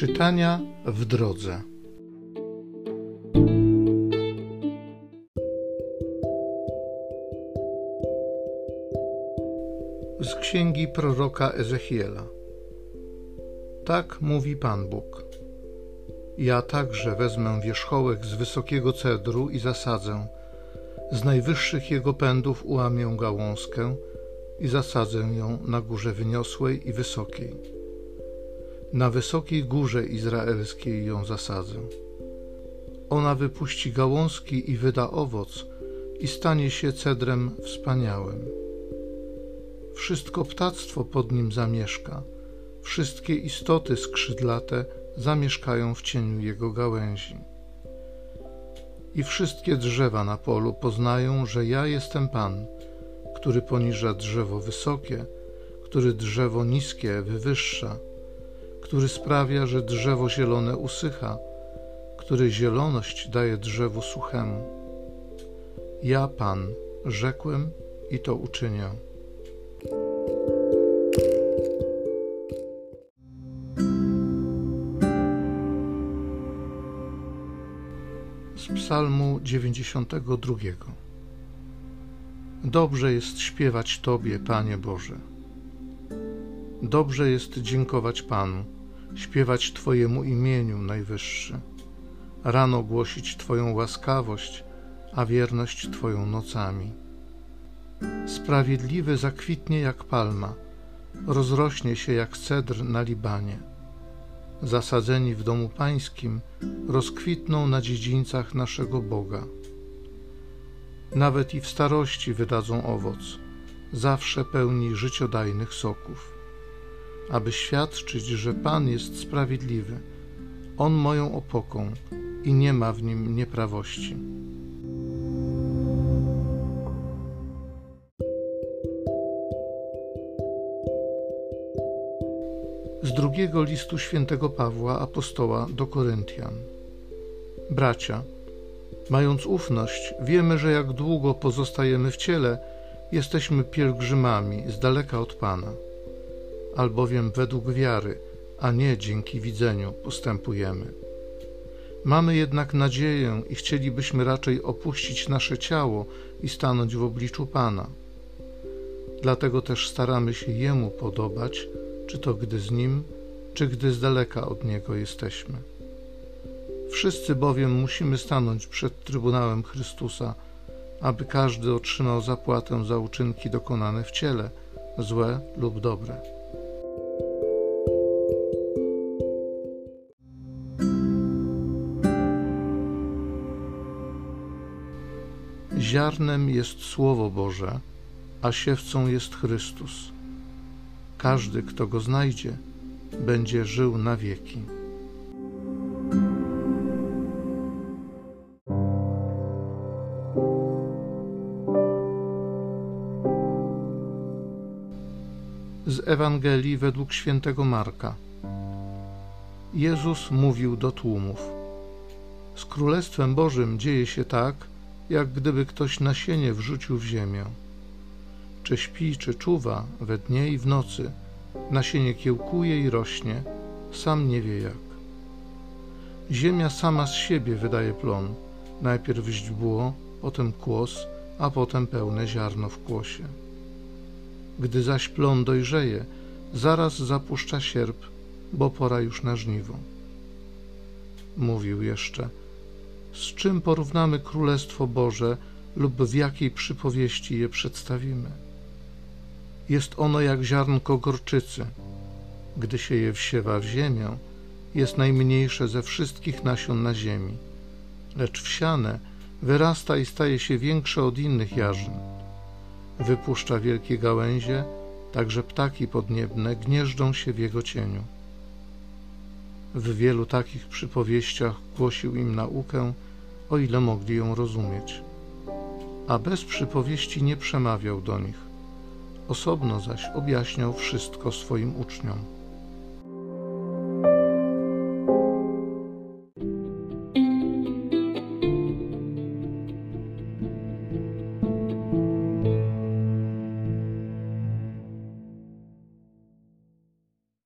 Czytania w drodze. Z księgi proroka Ezechiela. Tak mówi Pan Bóg. Ja także wezmę wierzchołek z wysokiego cedru i zasadzę. Z najwyższych jego pędów ułamię gałązkę i zasadzę ją na górze wyniosłej i wysokiej. Na wysokiej górze izraelskiej ją zasadzę. Ona wypuści gałązki i wyda owoc i stanie się cedrem wspaniałym. Wszystko ptactwo pod nim zamieszka, wszystkie istoty skrzydlate zamieszkają w cieniu jego gałęzi. I wszystkie drzewa na polu poznają, że ja jestem Pan, który poniża drzewo wysokie, który drzewo niskie wywyższa, który sprawia, że drzewo zielone usycha, który zieloność daje drzewu suchemu. Ja, Pan, rzekłem i to uczynię. Z Psalmu 92. Dobrze jest śpiewać Tobie, Panie Boże. Dobrze jest dziękować Panu, śpiewać Twojemu imieniu najwyższy. Rano głosić Twoją łaskawość, a wierność Twoją nocami. Sprawiedliwy zakwitnie jak palma, rozrośnie się jak cedr na Libanie. Zasadzeni w domu pańskim, rozkwitną na dziedzińcach naszego Boga. Nawet i w starości wydadzą owoc, zawsze pełni życiodajnych soków. Aby świadczyć, że Pan jest sprawiedliwy, On moją opoką i nie ma w nim nieprawości. Z drugiego listu świętego Pawła apostoła do Koryntian. Bracia, mając ufność, wiemy, że jak długo pozostajemy w ciele, jesteśmy pielgrzymami z daleka od Pana. Albowiem według wiary, a nie dzięki widzeniu postępujemy. Mamy jednak nadzieję i chcielibyśmy raczej opuścić nasze ciało i stanąć w obliczu Pana. Dlatego też staramy się Jemu podobać, czy to gdy z Nim, czy gdy z daleka od Niego jesteśmy. Wszyscy bowiem musimy stanąć przed Trybunałem Chrystusa, aby każdy otrzymał zapłatę za uczynki dokonane w ciele, złe lub dobre. Ziarnem jest Słowo Boże, a siewcą jest Chrystus. Każdy, kto go znajdzie, będzie żył na wieki. Z Ewangelii według świętego Marka. Jezus mówił do tłumów: Z Królestwem Bożym dzieje się tak, jak gdyby ktoś nasienie wrzucił w ziemię. Czy śpi, czy czuwa, we dnie i w nocy, nasienie kiełkuje i rośnie, sam nie wie jak. Ziemia sama z siebie wydaje plon, najpierw źdźbło, potem kłos, a potem pełne ziarno w kłosie. Gdy zaś plon dojrzeje, zaraz zapuszcza sierp, bo pora już na żniwo. Mówił jeszcze – z czym porównamy Królestwo Boże lub w jakiej przypowieści je przedstawimy. Jest ono jak ziarnko gorczycy. Gdy się je wsiewa w ziemię, jest najmniejsze ze wszystkich nasion na ziemi, lecz wsiane wyrasta i staje się większe od innych jarzyn. Wypuszcza wielkie gałęzie, także ptaki podniebne gnieżdżą się w jego cieniu. W wielu takich przypowieściach głosił im naukę, o ile mogli ją rozumieć. A bez przypowieści nie przemawiał do nich. Osobno zaś objaśniał wszystko swoim uczniom.